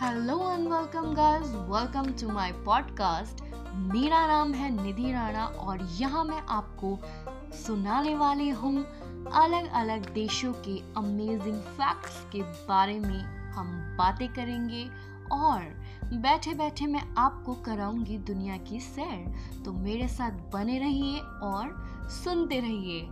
Hello and welcome girls welcome to my podcast मेरा नाम है निधि राणा और यहाँ मैं आपको सुनाने वाली हूँ अलग अलग देशों के अमेजिंग फैक्ट्स के बारे में हम बातें करेंगे और बैठे बैठे मैं आपको कराऊँगी दुनिया की सैर। तो मेरे साथ बने रहिए और सुनते रहिए।